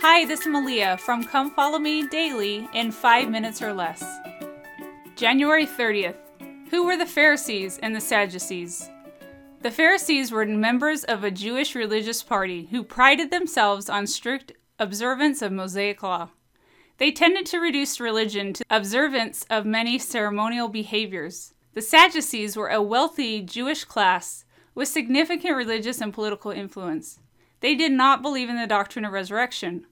Hi, this is Malia from Come Follow Me Daily in 5 minutes or less. January 30th. Who were the Pharisees and the Sadducees? The Pharisees were members of a Jewish religious party who prided themselves on strict observance of Mosaic law. They tended to reduce religion to observance of many ceremonial behaviors. The Sadducees were a wealthy Jewish class with significant religious and political influence. They did not believe in the doctrine of resurrection.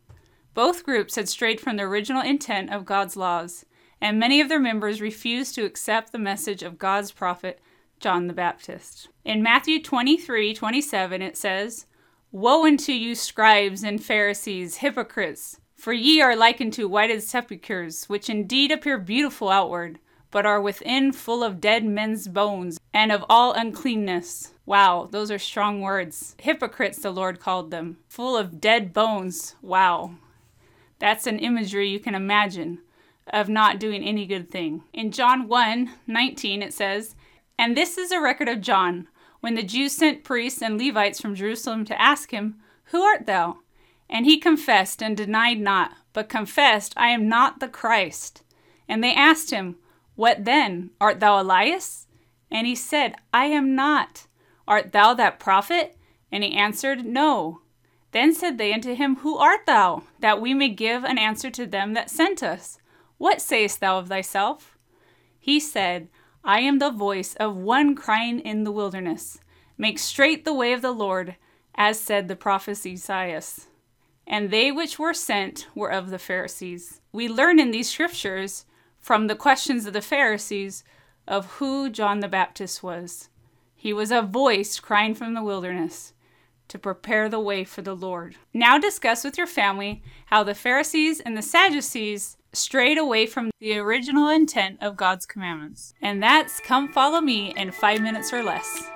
Both groups had strayed from the original intent of God's laws, and many of their members refused to accept the message of God's prophet John the Baptist. In Matthew 23 27, it says, Woe unto you, scribes and Pharisees, hypocrites! For ye are like unto whited sepulchres, which indeed appear beautiful outward, but are within full of dead men's bones and of all uncleanness. Wow, those are strong words. Hypocrites, the Lord called them. Full of dead bones. Wow. That's an imagery you can imagine of not doing any good thing. In John 1 19, it says, And this is a record of John, when the Jews sent priests and Levites from Jerusalem to ask him, Who art thou? And he confessed and denied not, but confessed, I am not the Christ. And they asked him, What then? Art thou Elias? And he said, I am not. Art thou that prophet? And he answered, No. Then said they unto him, Who art thou? That we may give an answer to them that sent us. What sayest thou of thyself? He said, I am the voice of one crying in the wilderness, Make straight the way of the Lord, as said the prophet Esaias. And they which were sent were of the Pharisees. We learn in these scriptures from the questions of the Pharisees of who John the Baptist was. He was a voice crying from the wilderness to prepare the way for the Lord. Now discuss with your family how the Pharisees and the Sadducees strayed away from the original intent of God's commandments. And that's come follow me in five minutes or less.